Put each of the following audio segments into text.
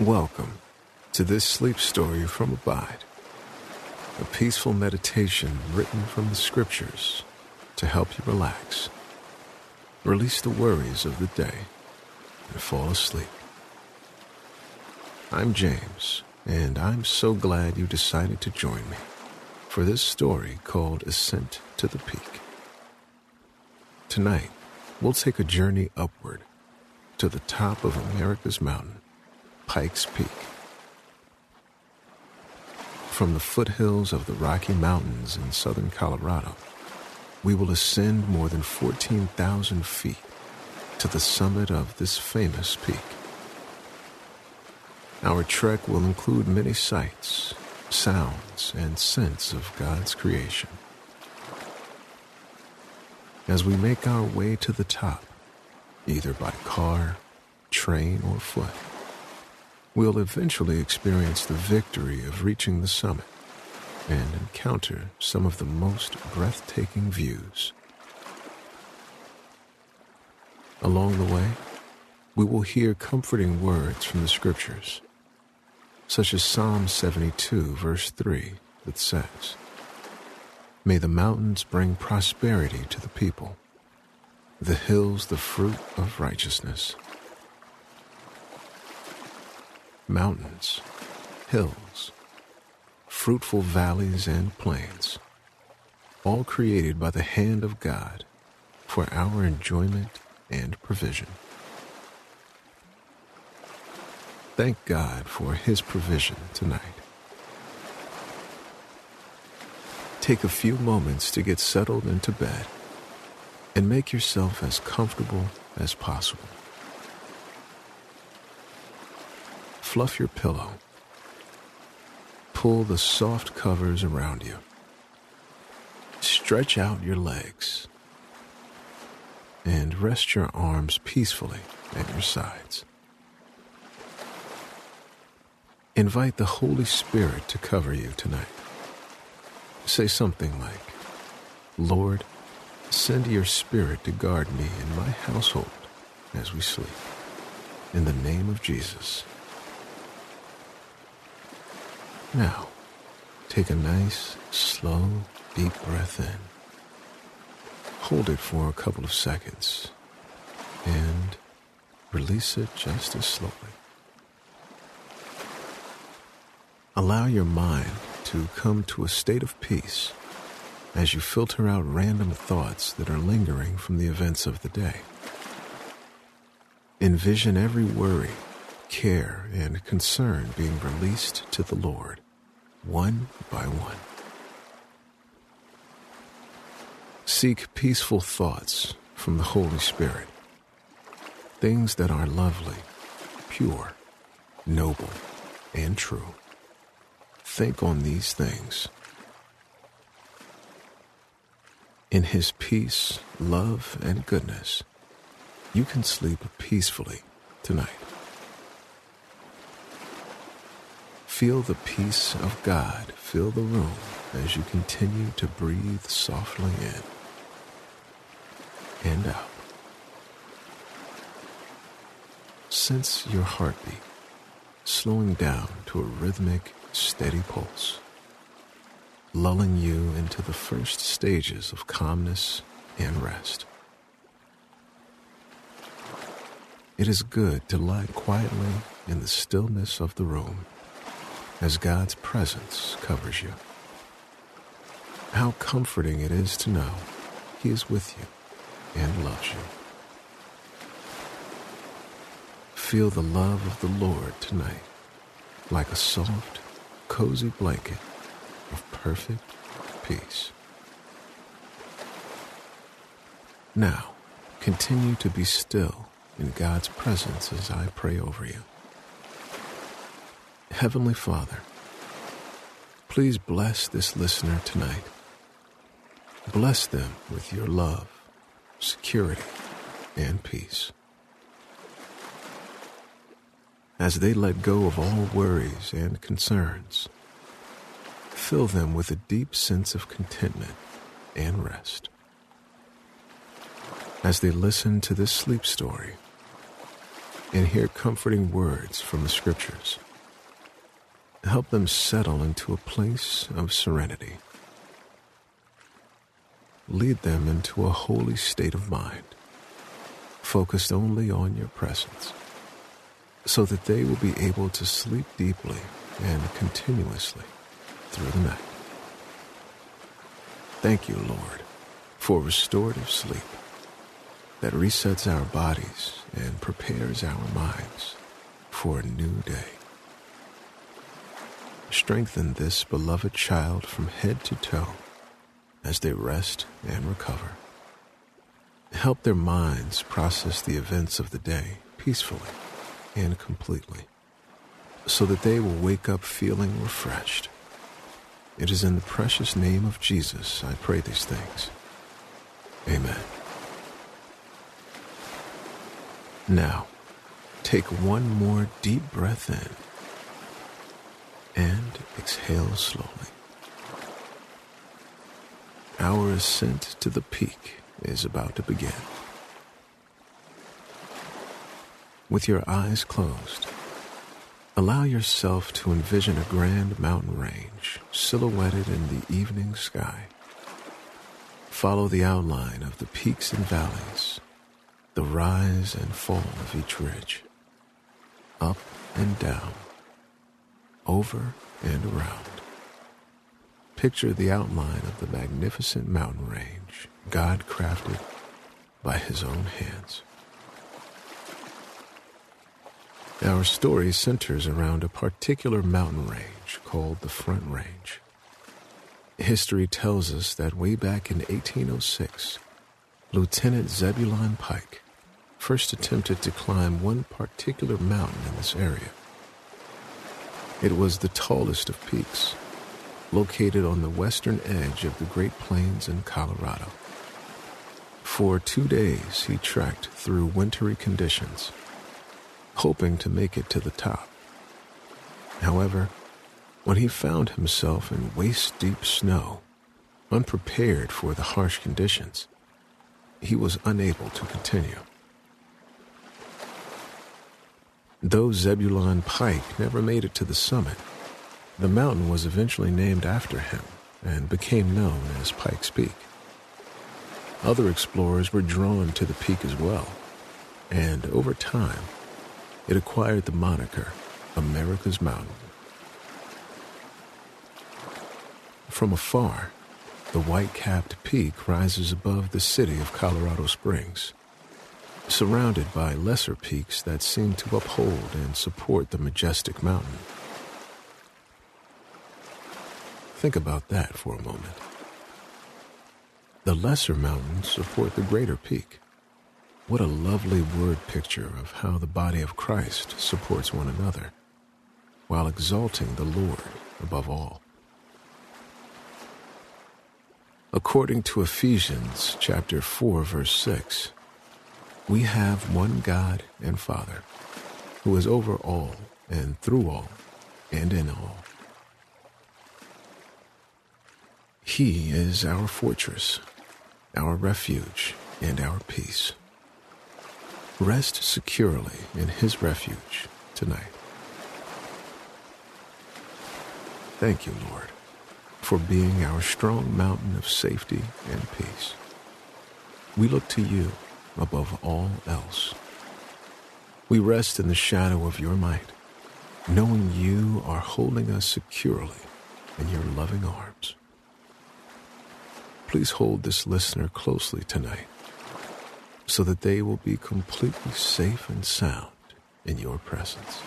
Welcome to this sleep story from Abide, a peaceful meditation written from the scriptures to help you relax, release the worries of the day, and fall asleep. I'm James, and I'm so glad you decided to join me for this story called Ascent to the Peak. Tonight, we'll take a journey upward to the top of America's mountain, Pikes Peak. From the foothills of the Rocky Mountains in southern Colorado, we will ascend more than 14,000 feet to the summit of this famous peak. Our trek will include many sights, sounds, and scents of God's creation. As we make our way to the top, either by car, train, or foot, we'll eventually experience the victory of reaching the summit and encounter some of the most breathtaking views. Along the way, we will hear comforting words from the scriptures, such as Psalm 72, verse 3, that says, May the mountains bring prosperity to the people, the hills the fruit of righteousness. Mountains, hills, fruitful valleys, and plains, all created by the hand of God for our enjoyment and provision. Thank God for His provision tonight. Take a few moments to get settled into bed and make yourself as comfortable as possible. Fluff your pillow. Pull the soft covers around you. Stretch out your legs and rest your arms peacefully at your sides. Invite the Holy Spirit to cover you tonight. Say something like, Lord, send your Spirit to guard me and my household as we sleep. In the name of Jesus. Now, take a nice, slow, deep breath in. Hold it for a couple of seconds and release it just as slowly. Allow your mind to come to a state of peace as you filter out random thoughts that are lingering from the events of the day. Envision every worry, care, and concern being released to the Lord, one by one. Seek peaceful thoughts from the Holy Spirit, things that are lovely, pure, noble, and true. Think on these things. In His peace, love, and goodness, you can sleep peacefully tonight. Feel the peace of God fill the room as you continue to breathe softly in and out. Sense your heartbeat slowing down to a rhythmic, steady pulse, lulling you into the first stages of calmness and rest. It is good to lie quietly in the stillness of the room as God's presence covers you. How comforting it is to know He is with you and loves you. Feel the love of the Lord tonight like a soft, cozy blanket of perfect peace. Now, continue to be still in God's presence as I pray over you. Heavenly Father, please bless this listener tonight. Bless them with your love, security, and peace. As they let go of all worries and concerns, fill them with a deep sense of contentment and rest. As they listen to this sleep story, and hear comforting words from the scriptures. Help them settle into a place of serenity. Lead them into a holy state of mind, focused only on your presence, so that they will be able to sleep deeply and continuously through the night. Thank you, Lord, for restorative sleep that resets our bodies and prepares our minds for a new day. Strengthen this beloved child from head to toe as they rest and recover. Help their minds process the events of the day peacefully and completely so that they will wake up feeling refreshed. It is in the precious name of Jesus I pray these things. Amen. Now, take one more deep breath in and exhale slowly. Our ascent to the peak is about to begin. With your eyes closed, allow yourself to envision a grand mountain range silhouetted in the evening sky. Follow the outline of the peaks and valleys, the rise and fall of each ridge, up and down, over and around. Picture the outline of the magnificent mountain range God crafted by His own hands. Our story centers around a particular mountain range called the Front Range. History tells us that way back in 1806, Lieutenant Zebulon Pike first attempted to climb one particular mountain in this area. It was the tallest of peaks, located on the western edge of the Great Plains in Colorado. For two days, he trekked through wintry conditions, hoping to make it to the top. However, when he found himself in waist deep snow, unprepared for the harsh conditions, he was unable to continue. Though Zebulon Pike never made it to the summit, the mountain was eventually named after him and became known as Pikes Peak. Other explorers were drawn to the peak as well, and over time, it acquired the moniker America's Mountain. From afar, the white capped peak rises above the city of Colorado Springs, surrounded by lesser peaks that seem to uphold and support the majestic mountain. Think about that for a moment. The lesser mountains support the greater peak. What a lovely word picture of how the body of Christ supports one another, while exalting the Lord above all. According to Ephesians chapter 4 verse 6, we have one God and Father who is over all and through all and in all. He is our fortress, our refuge, and our peace. Rest securely in His refuge tonight. Thank you, Lord, for being our strong mountain of safety and peace. We look to you above all else. We rest in the shadow of your might, knowing you are holding us securely in your loving arms. Please hold this listener closely tonight so that they will be completely safe and sound in your presence.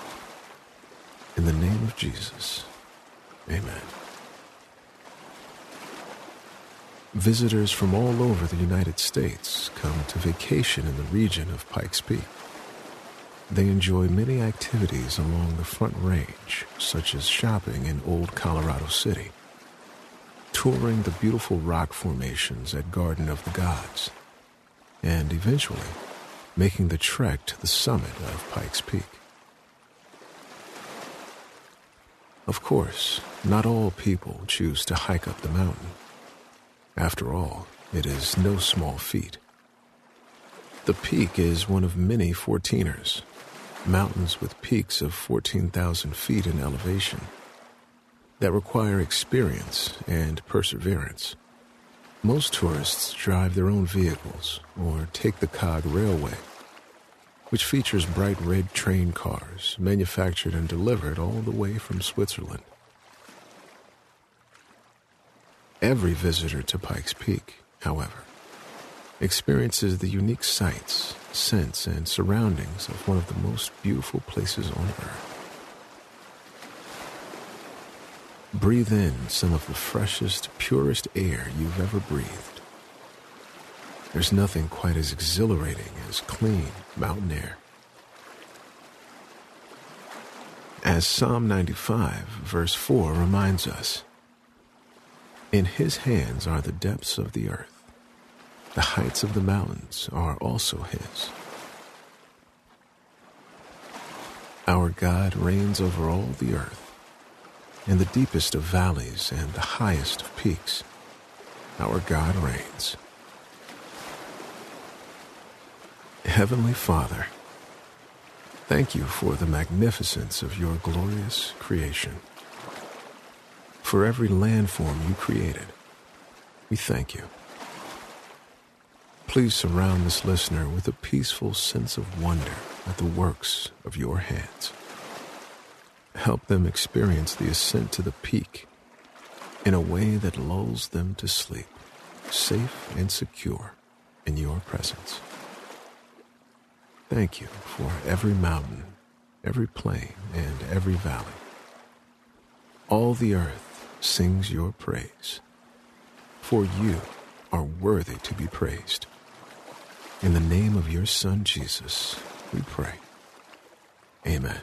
In the name of Jesus, amen. Visitors from all over the United States come to vacation in the region of Pikes Peak. They enjoy many activities along the Front Range, such as shopping in Old Colorado City touring the beautiful rock formations at Garden of the Gods, and eventually making the trek to the summit of Pikes Peak. Of course, not all people choose to hike up the mountain. After all, it is no small feat. The peak is one of many 14ers, mountains with peaks of 14,000 feet in elevation that require experience and perseverance. Most tourists drive their own vehicles or take the Cog Railway, which features bright red train cars manufactured and delivered all the way from Switzerland. Every visitor to Pikes Peak, however, experiences the unique sights, scents, and surroundings of one of the most beautiful places on earth. Breathe in some of the freshest, purest air you've ever breathed. There's nothing quite as exhilarating as clean mountain air. As Psalm 95, verse 4 reminds us, in his hands are the depths of the earth. The heights of the mountains are also his. Our God reigns over all the earth. In the deepest of valleys and the highest of peaks, our God reigns. Heavenly Father, thank you for the magnificence of your glorious creation for every landform you created. We thank you. Please surround this listener with a peaceful sense of wonder at the works of your hands. Help them experience the ascent to the peak in a way that lulls them to sleep, safe and secure in your presence. Thank you for every mountain, every plain, and every valley. All the earth sings your praise. For you are worthy to be praised. In the name of your Son Jesus, we pray. Amen.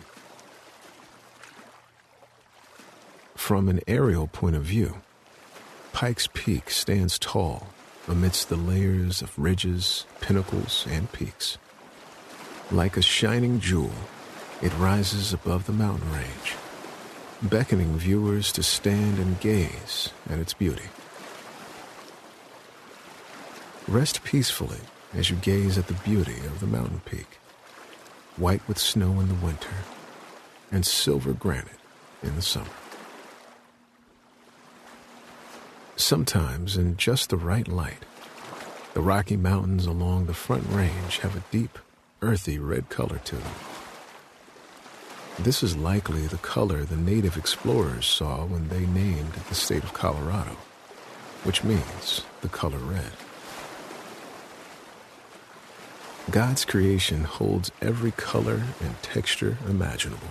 From an aerial point of view, Pikes Peak stands tall amidst the layers of ridges, pinnacles, and peaks. Like a shining jewel, it rises above the mountain range beckoning viewers to stand and gaze at its beauty. Rest peacefully as you gaze at the beauty of the mountain peak, white with snow in the winter and silver granite in the summer. Sometimes, in just the right light, the Rocky Mountains along the Front Range have a deep, earthy red color to them this is likely the color the native explorers saw when they named the state of Colorado, which means the color red. God's creation holds every color and texture imaginable.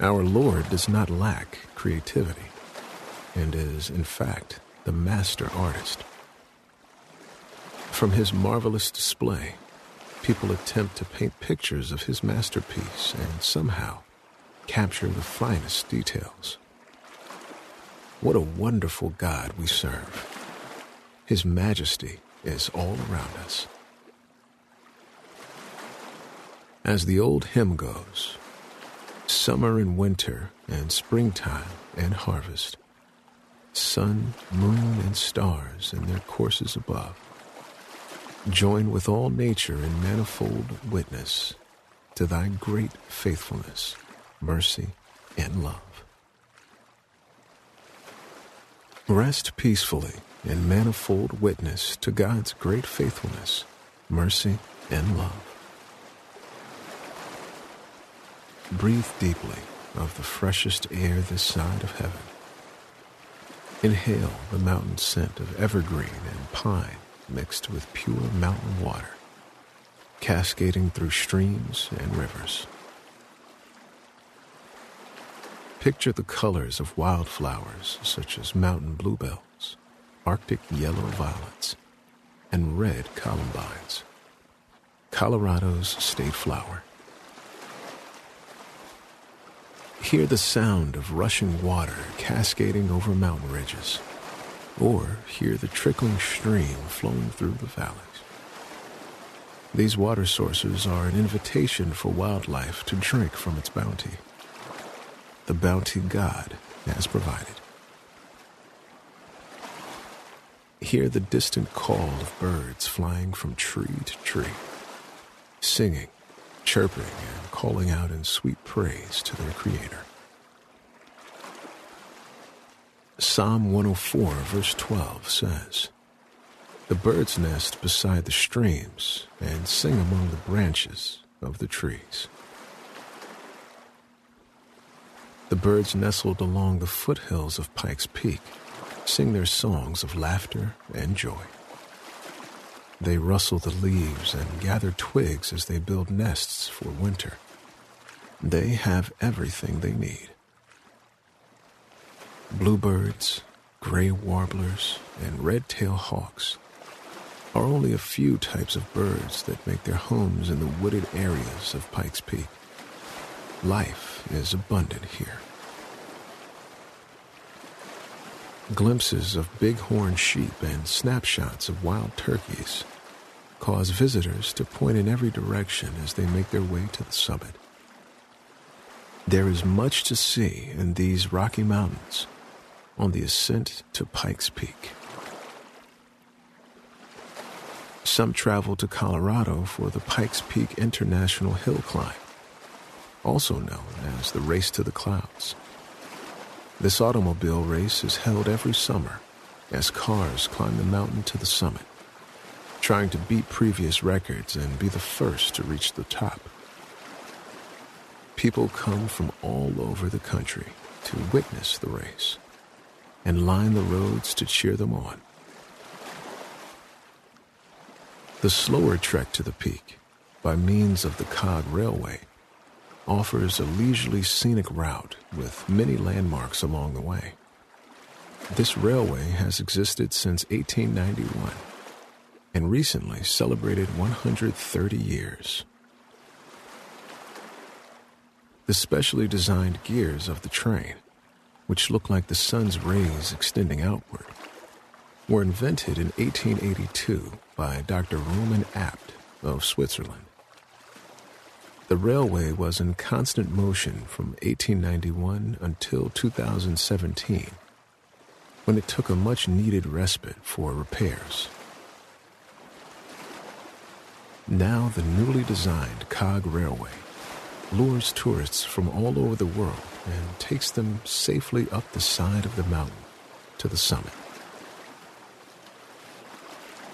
Our Lord does not lack creativity and is, in fact, the master artist. From his marvelous display, people attempt to paint pictures of his masterpiece and somehow capture the finest details. What a wonderful God we serve. His majesty is all around us. As the old hymn goes, summer and winter and springtime and harvest, sun, moon, and stars in their courses above, join with all nature in manifold witness to thy great faithfulness, mercy, and love. Rest peacefully in manifold witness to God's great faithfulness, mercy, and love. Breathe deeply of the freshest air this side of heaven. Inhale the mountain scent of evergreen and pine mixed with pure mountain water, cascading through streams and rivers. Picture the colors of wildflowers such as mountain bluebells, arctic yellow violets, and red columbines, Colorado's state flower. Hear the sound of rushing water cascading over mountain ridges or hear the trickling stream flowing through the valleys. These water sources are an invitation for wildlife to drink from its bounty, the bounty God has provided. Hear the distant call of birds flying from tree to tree, singing, chirping and calling out in sweet praise to their Creator. Psalm 104, verse 12 says, The birds nest beside the streams and sing among the branches of the trees. The birds nestled along the foothills of Pikes Peak sing their songs of laughter and joy. They rustle the leaves and gather twigs as they build nests for winter. They have everything they need. Bluebirds, gray warblers, and red-tailed hawks are only a few types of birds that make their homes in the wooded areas of Pikes Peak. Life is abundant here. Glimpses of bighorn sheep and snapshots of wild turkeys cause visitors to point in every direction as they make their way to the summit. There is much to see in these Rocky Mountains on the ascent to Pikes Peak. Some travel to Colorado for the Pikes Peak International Hill Climb, also known as the Race to the Clouds. This automobile race is held every summer as cars climb the mountain to the summit, trying to beat previous records and be the first to reach the top. People come from all over the country to witness the race and line the roads to cheer them on. The slower trek to the peak, by means of the cog railway, offers a leisurely scenic route with many landmarks along the way. This railway has existed since 1891 and recently celebrated 130 years. The specially designed gears of the train which look like the sun's rays extending outward, were invented in 1882 by Dr. Roman Abt of Switzerland. The railway was in constant motion from 1891 until 2017, when it took a much needed respite for repairs. Now, the newly designed cog railway lures tourists from all over the world and takes them safely up the side of the mountain to the summit.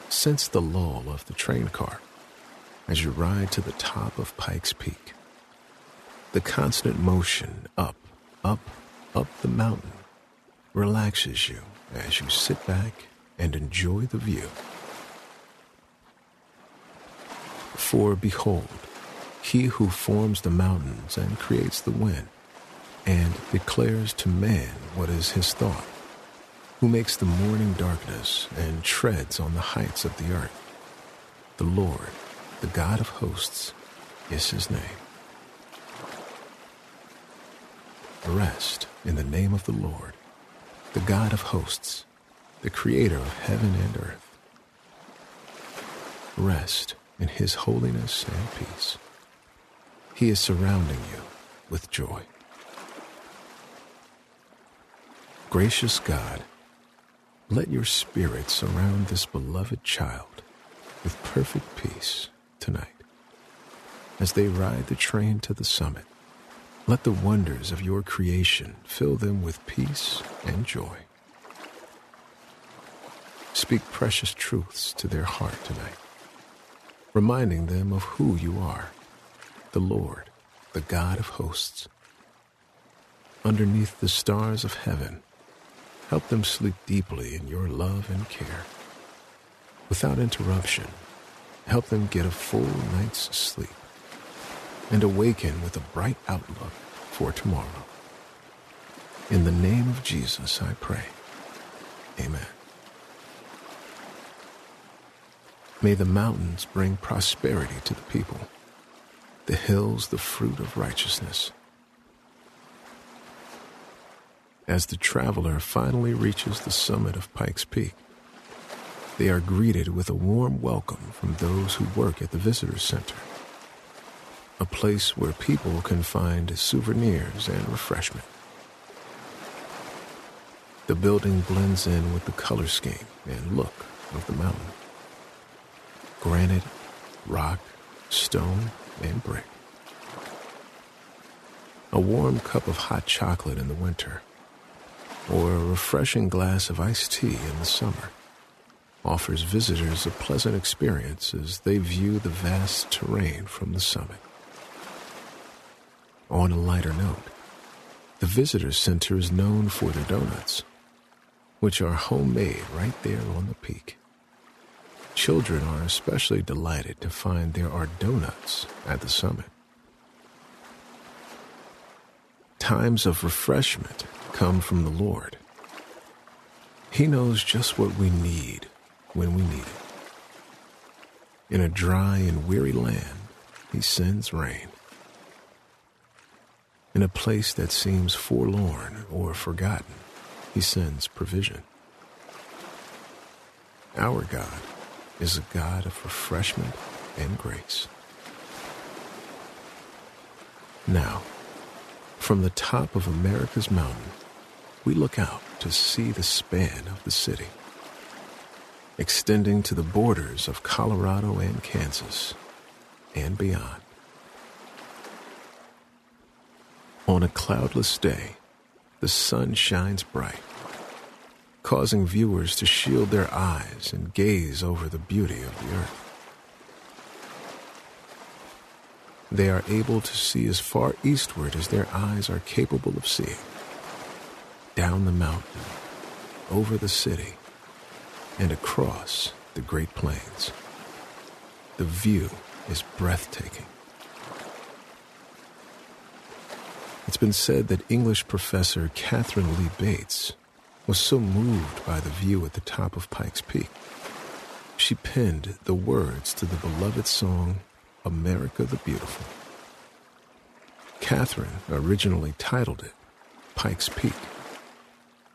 Sense the lull of the train car as you ride to the top of Pikes Peak. The constant motion up, up, up the mountain relaxes you as you sit back and enjoy the view. For behold, he who forms the mountains and creates the wind, and declares to man what is his thought, who makes the morning darkness and treads on the heights of the earth. The Lord, the God of hosts, is his name. Rest in the name of the Lord, the God of hosts, the creator of heaven and earth. Rest in his holiness and peace. He is surrounding you with joy. Gracious God, let your spirit surround this beloved child with perfect peace tonight. As they ride the train to the summit, let the wonders of your creation fill them with peace and joy. Speak precious truths to their heart tonight, reminding them of who you are the Lord, the God of hosts. Underneath the stars of heaven, help them sleep deeply in your love and care. Without interruption, help them get a full night's sleep and awaken with a bright outlook for tomorrow. In the name of Jesus, I pray. Amen. May the mountains bring prosperity to the people the hills the fruit of righteousness. As the traveler finally reaches the summit of Pikes Peak, they are greeted with a warm welcome from those who work at the Visitor Center, a place where people can find souvenirs and refreshment. The building blends in with the color scheme and look of the mountain. Granite, rock, stone, and brick. a warm cup of hot chocolate in the winter, or a refreshing glass of iced tea in the summer offers visitors a pleasant experience as they view the vast terrain from the summit. On a lighter note, the visitor center is known for their donuts, which are homemade right there on the peak. Children are especially delighted to find there are donuts at the summit. Times of refreshment come from the Lord. He knows just what we need when we need it. In a dry and weary land, He sends rain. In a place that seems forlorn or forgotten, He sends provision. Our God is a God of refreshment and grace. Now, from the top of America's mountain, we look out to see the span of the city, extending to the borders of Colorado and Kansas and beyond. On a cloudless day, the sun shines bright, causing viewers to shield their eyes and gaze over the beauty of the earth. They are able to see as far eastward as their eyes are capable of seeing. Down the mountain, over the city, and across the Great Plains. The view is breathtaking. It's been said that English professor Katharine Lee Bates was so moved by the view at the top of Pikes Peak, she penned the words to the beloved song America the Beautiful. Katharine originally titled it Pikes Peak,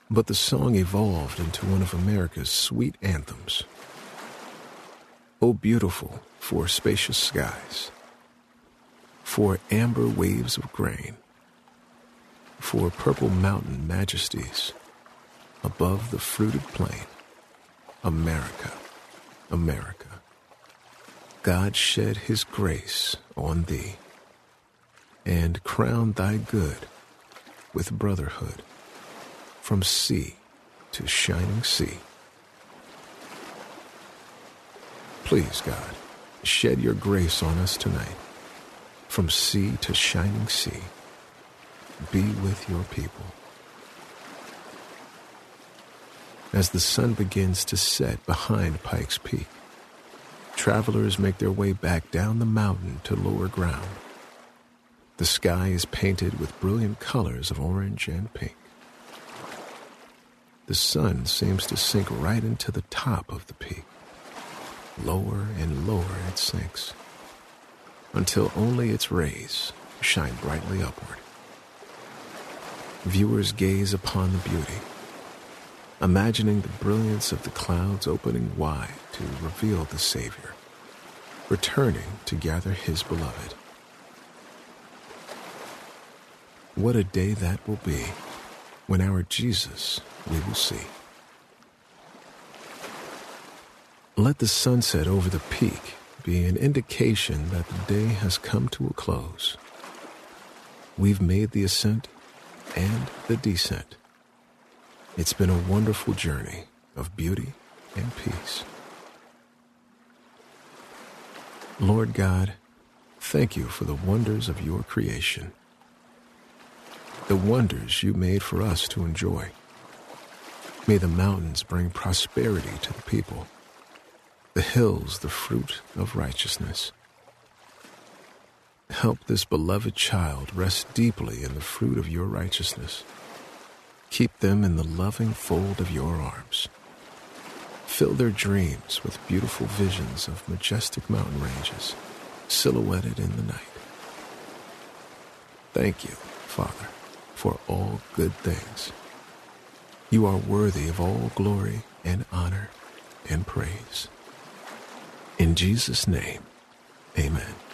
but the song evolved into one of America's sweet anthems. Oh, beautiful for spacious skies, for amber waves of grain, for purple mountain majesties above the fruited plain, America, America. God shed his grace on thee and crowned thy good with brotherhood from sea to shining sea. Please, God, shed your grace on us tonight from sea to shining sea. Be with your people. As the sun begins to set behind Pikes Peak, travelers make their way back down the mountain to lower ground. The sky is painted with brilliant colors of orange and pink. The sun seems to sink right into the top of the peak. Lower and lower it sinks, until only its rays shine brightly upward. Viewers gaze upon the beauty, imagining the brilliance of the clouds opening wide to reveal the Savior, returning to gather his beloved. What a day that will be when our Jesus we will see. Let the sunset over the peak be an indication that the day has come to a close. We've made the ascent and the descent. It's been a wonderful journey of beauty and peace. Lord God, thank you for the wonders of your creation, the wonders you made for us to enjoy. May the mountains bring prosperity to the people, the hills the fruit of righteousness. Help this beloved child rest deeply in the fruit of your righteousness Keep them in the loving fold of your arms. Fill their dreams with beautiful visions of majestic mountain ranges silhouetted in the night. Thank you, Father, for all good things. You are worthy of all glory and honor and praise. In Jesus' name, amen.